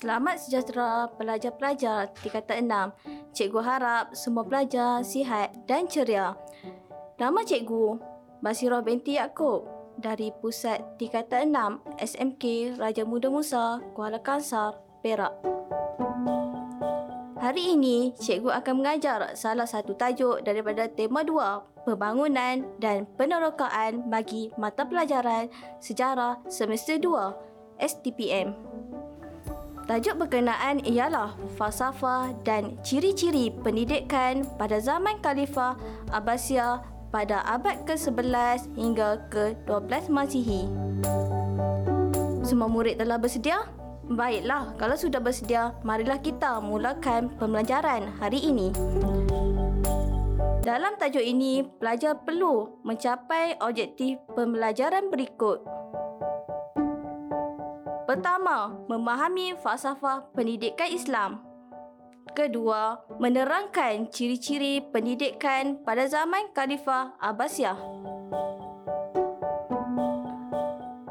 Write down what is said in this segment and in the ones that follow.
Selamat sejahtera pelajar-pelajar tingkatan 6. Cikgu harap semua pelajar sihat dan ceria. Nama cikgu Basirah binti Yaakob dari Pusat Tingkatan 6 SMK Raja Muda Musa, Kuala Kangsar, Perak. Hari ini, cikgu akan mengajar salah satu tajuk daripada tema 2, pembangunan dan penerokaan bagi mata pelajaran sejarah semester 2, STPM. Tajuk berkenaan ialah falsafah dan ciri-ciri pendidikan pada zaman Khalifah Abbasiyah pada abad ke-11 hingga ke-12 Masihi. Semua murid telah bersedia? Baiklah, kalau sudah bersedia, marilah kita mulakan pembelajaran hari ini. Dalam tajuk ini, pelajar perlu mencapai objektif pembelajaran berikut. Pertama, memahami falsafah pendidikan Islam. Kedua, menerangkan ciri-ciri pendidikan pada zaman Khalifah Abbasiyah.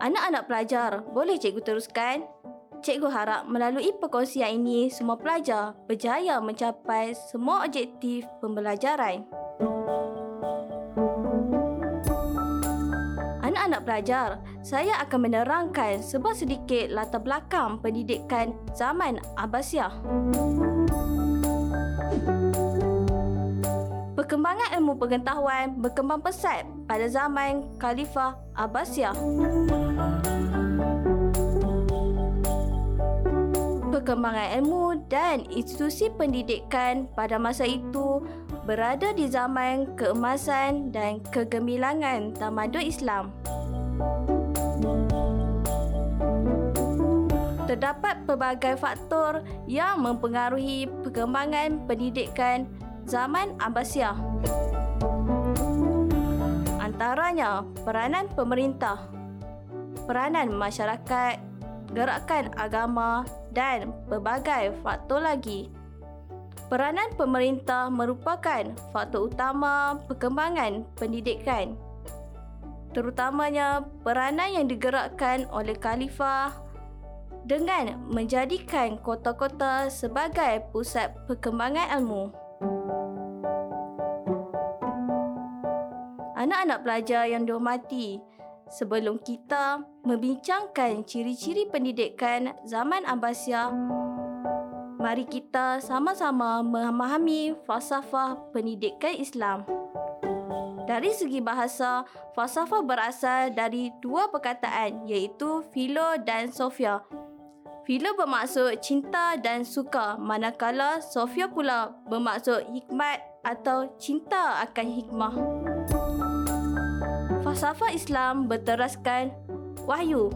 Anak-anak pelajar, boleh cikgu teruskan? Cikgu harap melalui perkongsian ini semua pelajar berjaya mencapai semua objektif pembelajaran. Anak-anak pelajar, saya akan menerangkan sebuah sedikit latar belakang pendidikan zaman Abbasiyah. Perkembangan ilmu pengetahuan berkembang pesat pada zaman Khalifah Abbasiyah. Perkembangan ilmu dan institusi pendidikan pada masa itu berada di zaman keemasan dan kegemilangan tamadun Islam. Terdapat pelbagai faktor yang mempengaruhi perkembangan pendidikan zaman Abbasiyah. Antaranya peranan pemerintah, peranan masyarakat, gerakan agama dan pelbagai faktor lagi. Peranan pemerintah merupakan faktor utama perkembangan pendidikan. Terutamanya peranan yang digerakkan oleh khalifah dengan menjadikan kota-kota sebagai pusat perkembangan ilmu. Anak-anak pelajar yang dihormati, sebelum kita membincangkan ciri-ciri pendidikan zaman Abbasiyah, mari kita sama-sama memahami falsafah pendidikan Islam. Dari segi bahasa, falsafah berasal dari dua perkataan iaitu Philo dan Sophia Philo bermaksud cinta dan suka, manakala Sofia pula bermaksud hikmat atau cinta akan hikmah. Falsafah Islam berteraskan wahyu,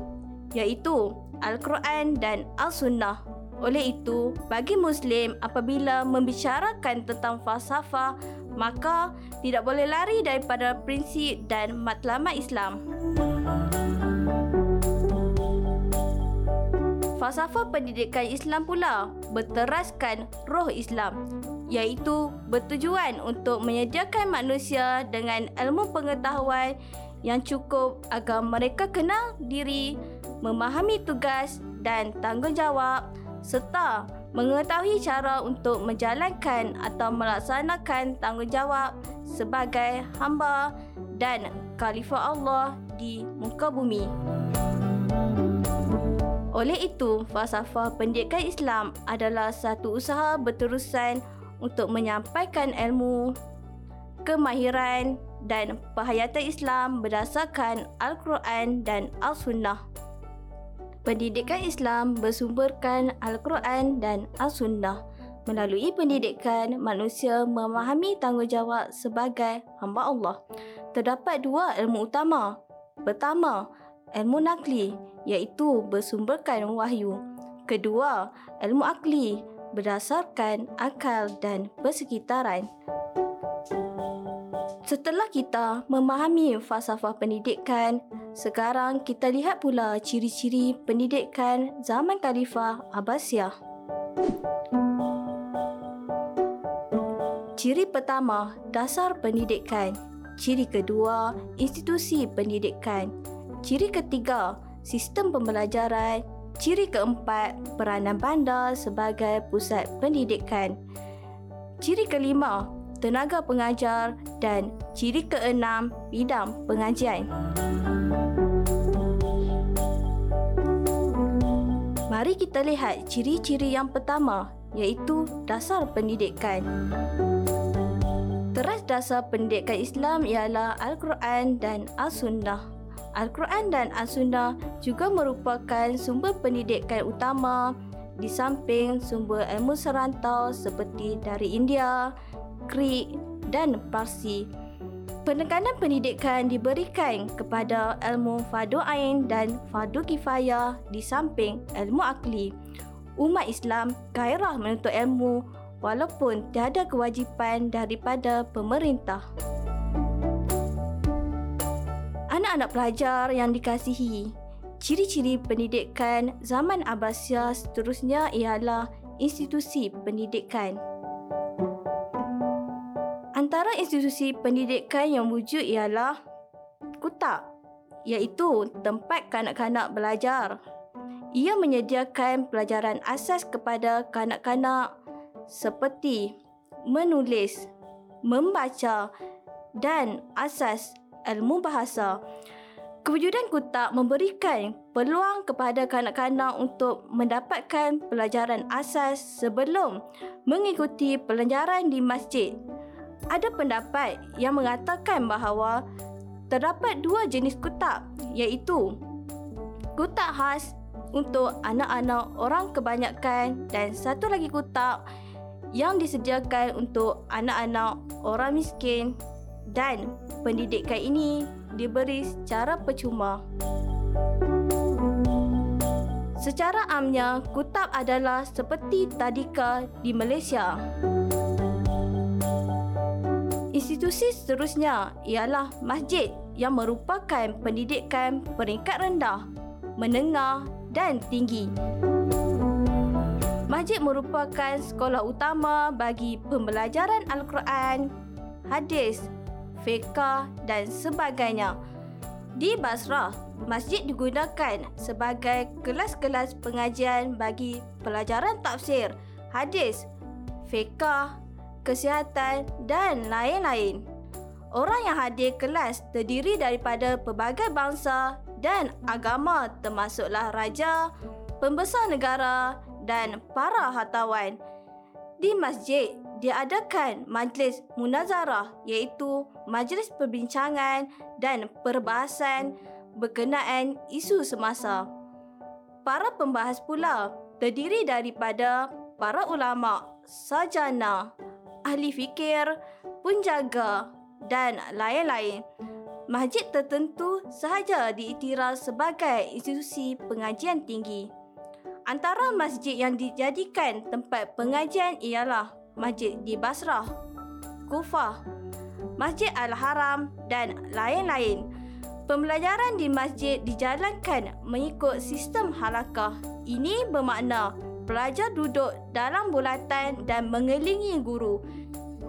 iaitu Al-Quran dan Al-Sunnah. Oleh itu, bagi Muslim apabila membicarakan tentang falsafah, maka tidak boleh lari daripada prinsip dan matlamat Islam. Falsafah pendidikan Islam pula berteraskan roh Islam iaitu bertujuan untuk menyediakan manusia dengan ilmu pengetahuan yang cukup agar mereka kenal diri, memahami tugas dan tanggungjawab serta mengetahui cara untuk menjalankan atau melaksanakan tanggungjawab sebagai hamba dan khalifah Allah di muka bumi. Oleh itu, falsafah pendidikan Islam adalah satu usaha berterusan untuk menyampaikan ilmu, kemahiran dan perhayatan Islam berdasarkan Al-Quran dan Al-Sunnah. Pendidikan Islam bersumberkan Al-Quran dan Al-Sunnah. Melalui pendidikan, manusia memahami tanggungjawab sebagai hamba Allah. Terdapat dua ilmu utama. Pertama, ilmu nakli iaitu bersumberkan wahyu. Kedua, ilmu akli berdasarkan akal dan persekitaran. Setelah kita memahami falsafah pendidikan, sekarang kita lihat pula ciri-ciri pendidikan zaman Khalifah Abbasiyah. Ciri pertama, dasar pendidikan. Ciri kedua, institusi pendidikan. Ciri ketiga, sistem pembelajaran. Ciri keempat, peranan bandar sebagai pusat pendidikan. Ciri kelima, tenaga pengajar dan ciri keenam, bidang pengajian. Mari kita lihat ciri-ciri yang pertama iaitu dasar pendidikan. Teras dasar pendidikan Islam ialah Al-Quran dan As-Sunnah. Al-Quran dan As-Sunnah juga merupakan sumber pendidikan utama di samping sumber ilmu serantau seperti dari India, Greek dan Parsi. Penekanan pendidikan diberikan kepada ilmu fardu ain dan fardu kifayah di samping ilmu akli. Umat Islam gairah menuntut ilmu walaupun tiada kewajipan daripada pemerintah anak-anak pelajar yang dikasihi. Ciri-ciri pendidikan zaman Abbasiyah seterusnya ialah institusi pendidikan. Antara institusi pendidikan yang wujud ialah kutak, iaitu tempat kanak-kanak belajar. Ia menyediakan pelajaran asas kepada kanak-kanak seperti menulis, membaca dan asas ilmu bahasa. Kewujudan kutak memberikan peluang kepada kanak-kanak untuk mendapatkan pelajaran asas sebelum mengikuti pelajaran di masjid. Ada pendapat yang mengatakan bahawa terdapat dua jenis kutak iaitu kutak khas untuk anak-anak orang kebanyakan dan satu lagi kutak yang disediakan untuk anak-anak orang miskin dan pendidikan ini diberi secara percuma. Secara amnya, kutab adalah seperti tadika di Malaysia. Institusi seterusnya ialah masjid yang merupakan pendidikan peringkat rendah, menengah dan tinggi. Masjid merupakan sekolah utama bagi pembelajaran Al-Quran, hadis, fiqah dan sebagainya. Di Basrah, masjid digunakan sebagai kelas-kelas pengajian bagi pelajaran tafsir, hadis, fiqah, kesihatan dan lain-lain. Orang yang hadir kelas terdiri daripada pelbagai bangsa dan agama termasuklah raja, pembesar negara dan para hartawan. Di masjid, diadakan majlis munazarah iaitu majlis perbincangan dan perbahasan berkenaan isu semasa. Para pembahas pula terdiri daripada para ulama, sajana, ahli fikir, penjaga dan lain-lain. Masjid tertentu sahaja diiktiraf sebagai institusi pengajian tinggi. Antara masjid yang dijadikan tempat pengajian ialah masjid di Basrah, Kufah, Masjid Al-Haram dan lain-lain. Pembelajaran di masjid dijalankan mengikut sistem halakah. Ini bermakna pelajar duduk dalam bulatan dan mengelilingi guru.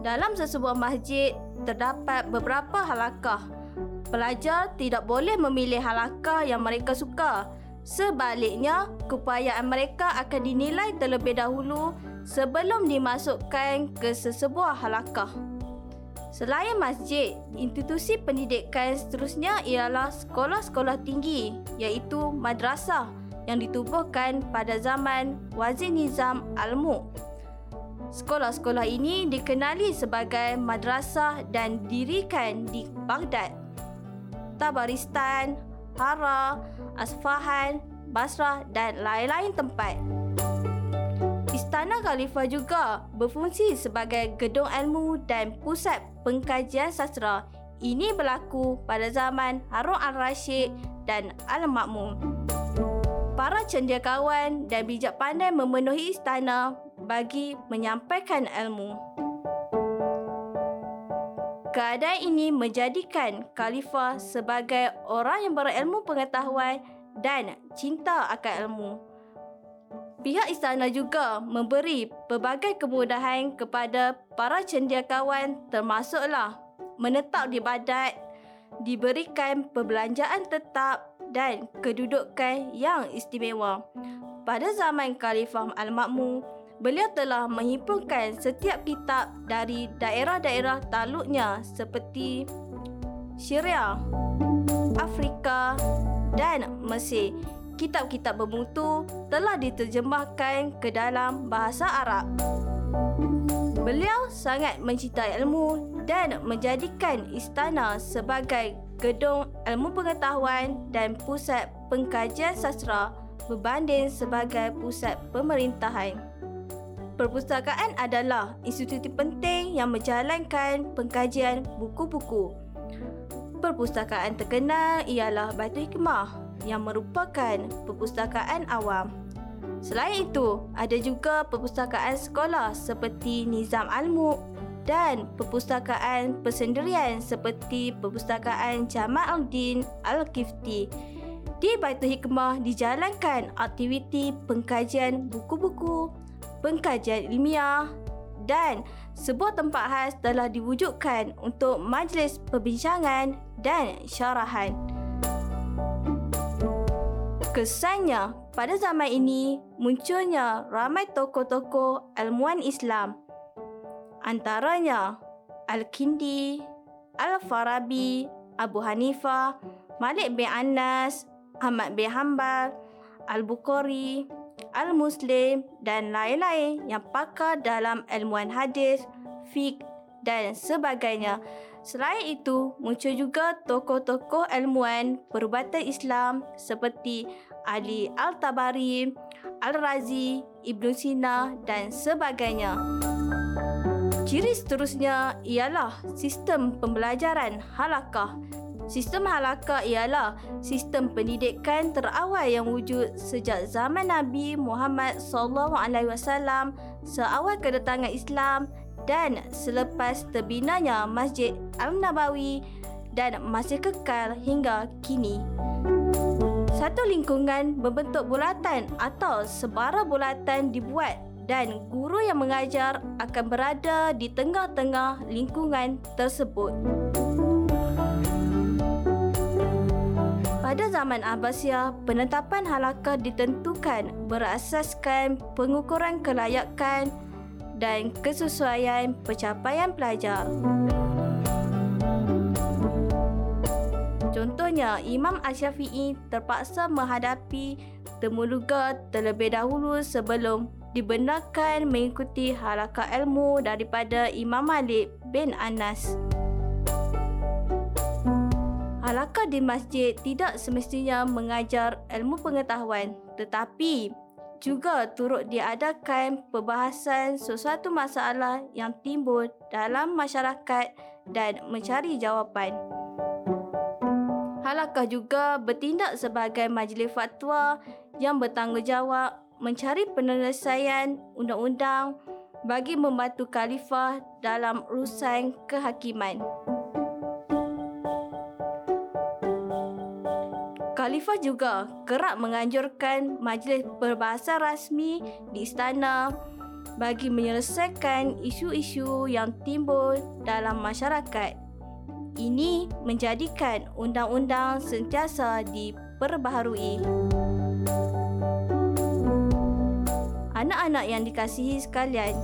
Dalam sesebuah masjid terdapat beberapa halakah. Pelajar tidak boleh memilih halakah yang mereka suka. Sebaliknya, keupayaan mereka akan dinilai terlebih dahulu sebelum dimasukkan ke sesebuah halakah. Selain masjid, institusi pendidikan seterusnya ialah sekolah-sekolah tinggi iaitu madrasah yang ditubuhkan pada zaman Wazir Nizam Al-Mulk. Sekolah-sekolah ini dikenali sebagai madrasah dan dirikan di Baghdad, Tabaristan, Hara, Asfahan, Basrah dan lain-lain tempat. Istana Khalifah juga berfungsi sebagai gedung ilmu dan pusat pengkajian sastra. Ini berlaku pada zaman Harun al-Rashid dan Al-Ma'mun. Para cendekiawan dan bijak pandai memenuhi istana bagi menyampaikan ilmu. Keadaan ini menjadikan Khalifah sebagai orang yang berilmu pengetahuan dan cinta akan ilmu. Pihak istana juga memberi pelbagai kemudahan kepada para cendekiawan termasuklah menetap di badat diberikan perbelanjaan tetap dan kedudukan yang istimewa. Pada zaman Khalifah Al-Ma'mun, beliau telah menghimpunkan setiap kitab dari daerah-daerah taluknya seperti Syria, Afrika dan Mesir. Kitab-kitab bermutu telah diterjemahkan ke dalam bahasa Arab. Beliau sangat mencintai ilmu dan menjadikan istana sebagai gedung ilmu pengetahuan dan pusat pengkajian sastra berbanding sebagai pusat pemerintahan. Perpustakaan adalah institusi penting yang menjalankan pengkajian buku-buku. Perpustakaan terkenal ialah Baitul Hikmah yang merupakan perpustakaan awam. Selain itu, ada juga perpustakaan sekolah seperti Nizam Al-Mulk dan perpustakaan persendirian seperti Perpustakaan Jamaluddin Al-Kifti. Di Baitul Hikmah dijalankan aktiviti pengkajian buku-buku, pengkajian ilmiah dan sebuah tempat khas telah diwujudkan untuk majlis perbincangan dan syarahan. Kesannya, pada zaman ini munculnya ramai tokoh-tokoh ilmuwan Islam. Antaranya Al-Kindi, Al-Farabi, Abu Hanifah, Malik bin Anas, Ahmad bin Hanbal, Al-Bukhari, Al-Muslim dan lain-lain yang pakar dalam ilmuan hadis, fiqh dan sebagainya. Selain itu, muncul juga tokoh-tokoh ilmuwan perubatan Islam seperti Ali Al-Tabari, Al-Razi, Ibn Sina dan sebagainya. Ciri seterusnya ialah sistem pembelajaran halakah Sistem halakah ialah sistem pendidikan terawal yang wujud sejak zaman Nabi Muhammad wasallam seawal kedatangan Islam dan selepas terbinanya Masjid Al-Nabawi dan masih kekal hingga kini. Satu lingkungan berbentuk bulatan atau sebara bulatan dibuat dan guru yang mengajar akan berada di tengah-tengah lingkungan tersebut. Pada zaman Abbasiyah, penetapan halakah ditentukan berasaskan pengukuran kelayakan dan kesesuaian pencapaian pelajar. Contohnya, Imam Asyafi'i terpaksa menghadapi temuluga terlebih dahulu sebelum dibenarkan mengikuti halakah ilmu daripada Imam Malik bin Anas. Halakah di masjid tidak semestinya mengajar ilmu pengetahuan tetapi juga turut diadakan perbahasan sesuatu masalah yang timbul dalam masyarakat dan mencari jawapan. Halakah juga bertindak sebagai majlis fatwa yang bertanggungjawab mencari penyelesaian undang-undang bagi membantu khalifah dalam urusan kehakiman. Khalifah juga kerap menganjurkan majlis berbahasa rasmi di istana bagi menyelesaikan isu-isu yang timbul dalam masyarakat. Ini menjadikan undang-undang sentiasa diperbaharui. Anak-anak yang dikasihi sekalian,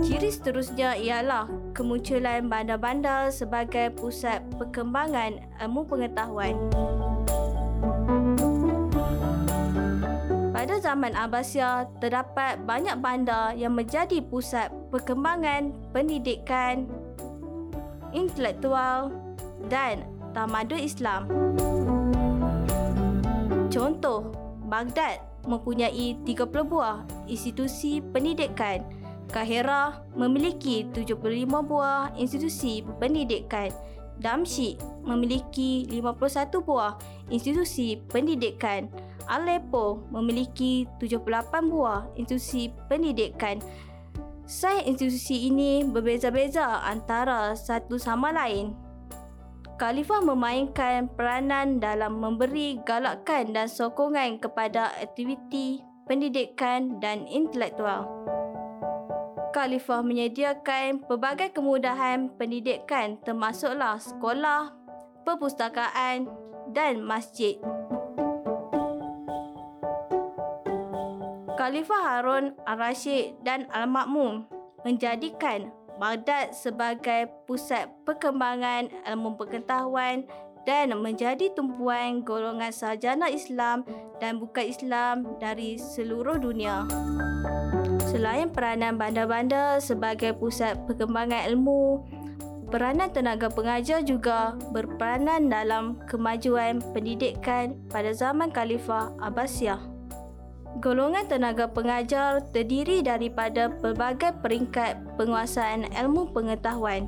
ciri seterusnya ialah kemunculan bandar-bandar sebagai pusat perkembangan ilmu pengetahuan. Pada zaman Abbasiyah, terdapat banyak bandar yang menjadi pusat perkembangan pendidikan, intelektual dan tamadun Islam. Contoh, Baghdad mempunyai 30 buah institusi pendidikan. Kahira memiliki 75 buah institusi pendidikan. Damsyik memiliki 51 buah institusi pendidikan. Aleppo memiliki 78 buah institusi pendidikan. Saiz institusi ini berbeza-beza antara satu sama lain. Khalifah memainkan peranan dalam memberi galakan dan sokongan kepada aktiviti pendidikan dan intelektual. Khalifah menyediakan pelbagai kemudahan pendidikan termasuklah sekolah, perpustakaan dan masjid. Khalifah Harun al-Rashid dan Al-Makmum menjadikan Baghdad sebagai pusat perkembangan ilmu pengetahuan dan menjadi tumpuan golongan sarjana Islam dan bukan Islam dari seluruh dunia. Selain peranan bandar-bandar sebagai pusat perkembangan ilmu, peranan tenaga pengajar juga berperanan dalam kemajuan pendidikan pada zaman Khalifah Abbasiyah. Golongan tenaga pengajar terdiri daripada pelbagai peringkat penguasaan ilmu pengetahuan.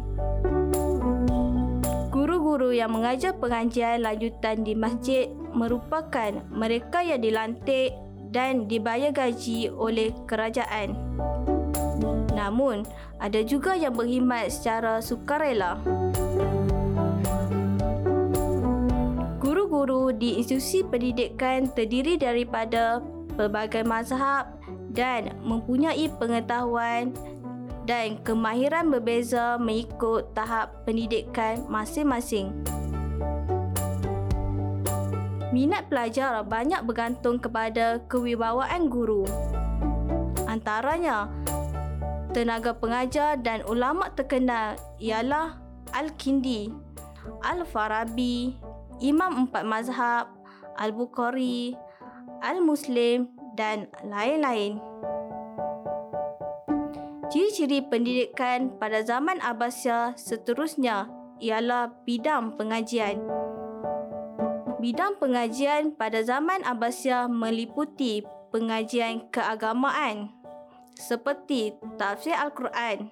Guru-guru yang mengajar pengajian lanjutan di masjid merupakan mereka yang dilantik dan dibayar gaji oleh kerajaan. Namun, ada juga yang berkhidmat secara sukarela. Guru-guru di institusi pendidikan terdiri daripada pelbagai mazhab dan mempunyai pengetahuan dan kemahiran berbeza mengikut tahap pendidikan masing-masing. Minat pelajar banyak bergantung kepada kewibawaan guru. Antaranya, tenaga pengajar dan ulama terkenal ialah Al-Kindi, Al-Farabi, Imam Empat Mazhab, Al-Bukhari, Al-Muslim dan lain-lain. Ciri-ciri pendidikan pada zaman Abbasiyah seterusnya ialah bidang pengajian. Bidang pengajian pada zaman Abbasiyah meliputi pengajian keagamaan seperti tafsir Al-Quran,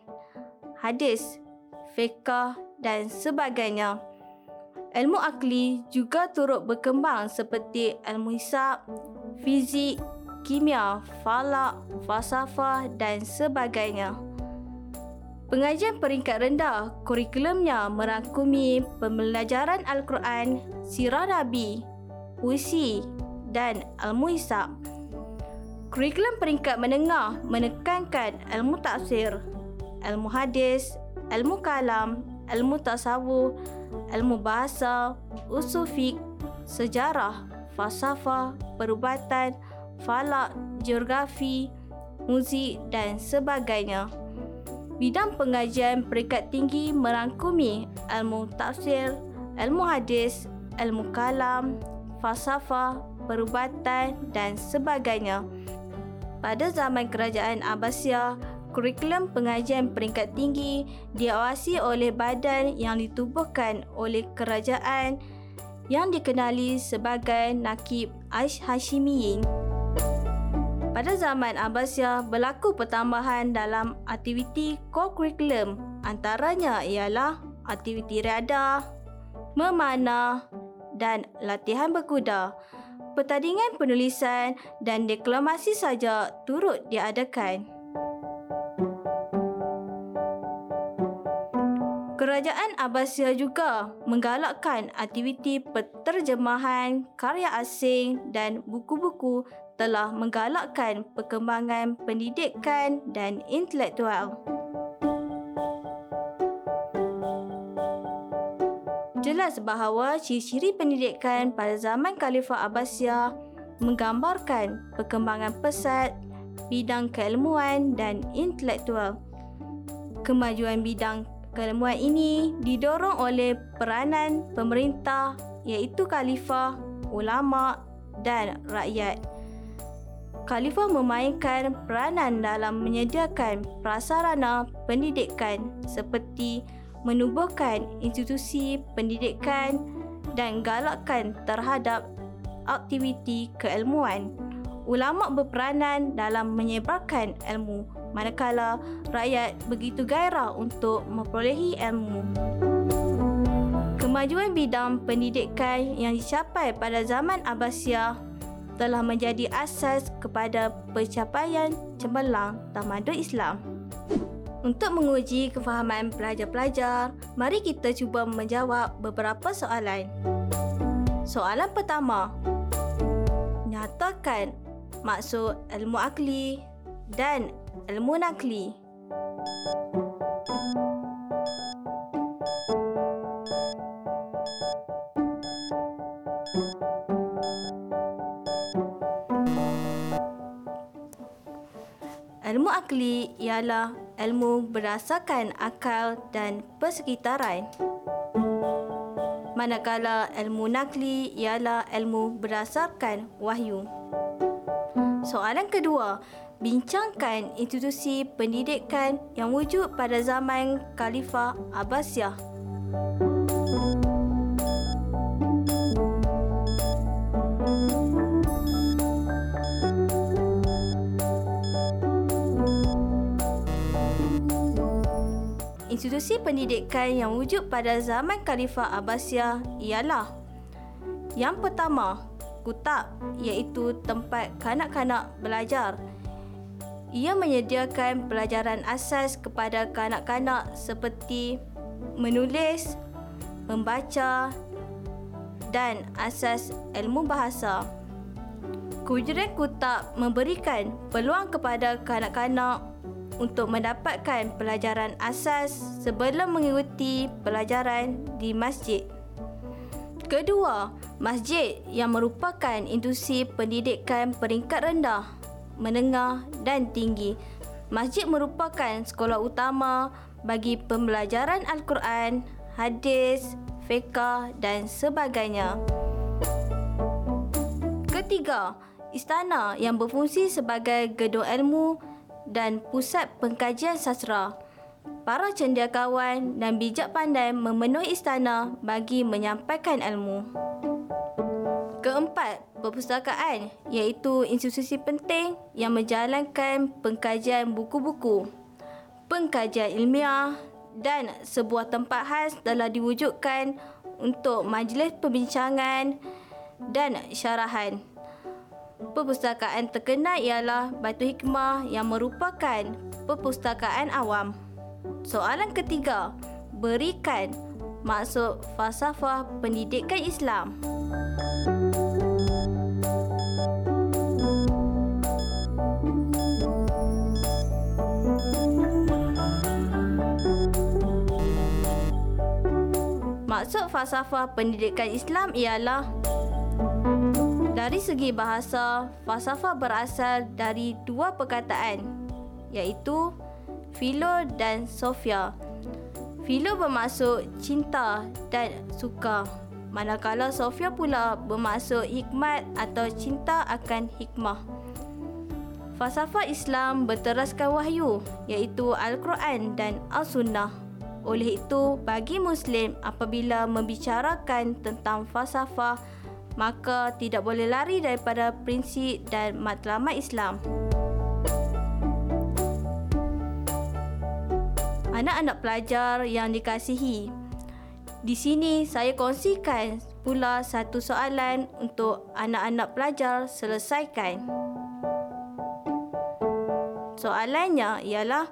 hadis, fiqh dan sebagainya. Ilmu akli juga turut berkembang seperti ilmu hisab, fizik, kimia, falak, falsafah dan sebagainya. Pengajian peringkat rendah, kurikulumnya merangkumi pembelajaran Al-Quran, sirah Nabi, puisi dan ilmu hisab. Kurikulum peringkat menengah menekankan ilmu tafsir, ilmu hadis, ilmu kalam, ilmu tasawuf, ilmu bahasa, usul fiqh, sejarah, falsafah, perubatan, falak, geografi, muzik dan sebagainya. Bidang pengajian peringkat tinggi merangkumi ilmu tafsir, ilmu hadis, ilmu kalam, falsafah, perubatan dan sebagainya. Pada zaman kerajaan Abbasiyah, kurikulum pengajian peringkat tinggi diawasi oleh badan yang ditubuhkan oleh kerajaan yang dikenali sebagai Nakib Aish-Hashimiyin. Pada zaman Abbasiyah, berlaku pertambahan dalam aktiviti core curriculum. Antaranya ialah aktiviti riadah, memanah dan latihan berkuda. Pertandingan penulisan dan deklamasi saja turut diadakan. Kerajaan Abbasiyah juga menggalakkan aktiviti penterjemahan karya asing dan buku-buku telah menggalakkan perkembangan pendidikan dan intelektual. Jelas bahawa ciri-ciri pendidikan pada zaman Khalifah Abbasiyah menggambarkan perkembangan pesat bidang keilmuan dan intelektual. Kemajuan bidang Keilmuan ini didorong oleh peranan pemerintah iaitu khalifah, ulama dan rakyat. Khalifah memainkan peranan dalam menyediakan prasarana pendidikan seperti menubuhkan institusi pendidikan dan galakkan terhadap aktiviti keilmuan. Ulama berperanan dalam menyebarkan ilmu manakala rakyat begitu gairah untuk memperolehi ilmu. Kemajuan bidang pendidikan yang dicapai pada zaman Abbasiyah telah menjadi asas kepada pencapaian cemerlang tamadun Islam. Untuk menguji kefahaman pelajar-pelajar, mari kita cuba menjawab beberapa soalan. Soalan pertama. Nyatakan maksud ilmu akli dan ilmu nakli. Ilmu akli ialah ilmu berdasarkan akal dan persekitaran. Manakala ilmu nakli ialah ilmu berdasarkan wahyu. Soalan kedua, bincangkan institusi pendidikan yang wujud pada zaman Khalifah Abbasiyah. Institusi pendidikan yang wujud pada zaman Khalifah Abbasiyah ialah Yang pertama, kutab iaitu tempat kanak-kanak belajar. Ia menyediakan pelajaran asas kepada kanak-kanak seperti menulis, membaca dan asas ilmu bahasa. Kewujudan kutab memberikan peluang kepada kanak-kanak untuk mendapatkan pelajaran asas sebelum mengikuti pelajaran di masjid. Kedua, masjid yang merupakan institusi pendidikan peringkat rendah, menengah dan tinggi. Masjid merupakan sekolah utama bagi pembelajaran Al-Quran, hadis, fiqah dan sebagainya. Ketiga, istana yang berfungsi sebagai gedung ilmu dan pusat pengkajian sastra. Para cendekiawan dan bijak pandai memenuhi istana bagi menyampaikan ilmu. Keempat, perpustakaan iaitu institusi penting yang menjalankan pengkajian buku-buku, pengkajian ilmiah dan sebuah tempat khas telah diwujudkan untuk majlis perbincangan dan syarahan. Perpustakaan terkenal ialah Batu Hikmah yang merupakan perpustakaan awam. Soalan ketiga, berikan maksud falsafah pendidikan Islam. Maksud falsafah pendidikan Islam ialah dari segi bahasa, falsafah berasal dari dua perkataan iaitu Philo dan Sophia. Philo bermaksud cinta dan suka, manakala Sophia pula bermaksud hikmat atau cinta akan hikmah. Falsafah Islam berteraskan wahyu iaitu Al-Quran dan Al-Sunnah. Oleh itu, bagi Muslim apabila membicarakan tentang falsafah, maka tidak boleh lari daripada prinsip dan matlamat Islam. Anak-anak pelajar yang dikasihi, di sini saya kongsikan pula satu soalan untuk anak-anak pelajar selesaikan. Soalannya ialah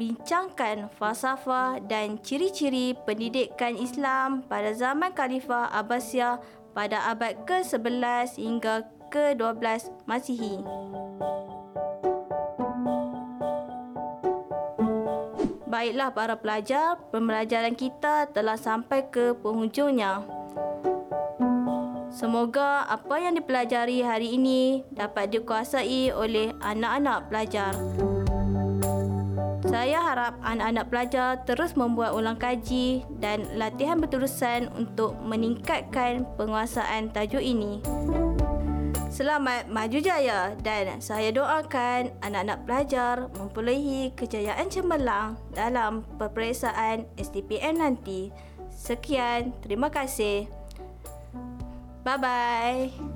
bincangkan falsafah dan ciri-ciri pendidikan Islam pada zaman Khalifah Abbasiyah pada abad ke-11 hingga ke-12 Masihi. Baiklah para pelajar, pembelajaran kita telah sampai ke penghujungnya. Semoga apa yang dipelajari hari ini dapat dikuasai oleh anak-anak pelajar. Saya harap anak-anak pelajar terus membuat ulang kaji dan latihan berterusan untuk meningkatkan penguasaan tajuk ini. Selamat maju jaya dan saya doakan anak-anak pelajar memperolehi kejayaan cemerlang dalam peperiksaan STPM nanti. Sekian, terima kasih. Bye-bye.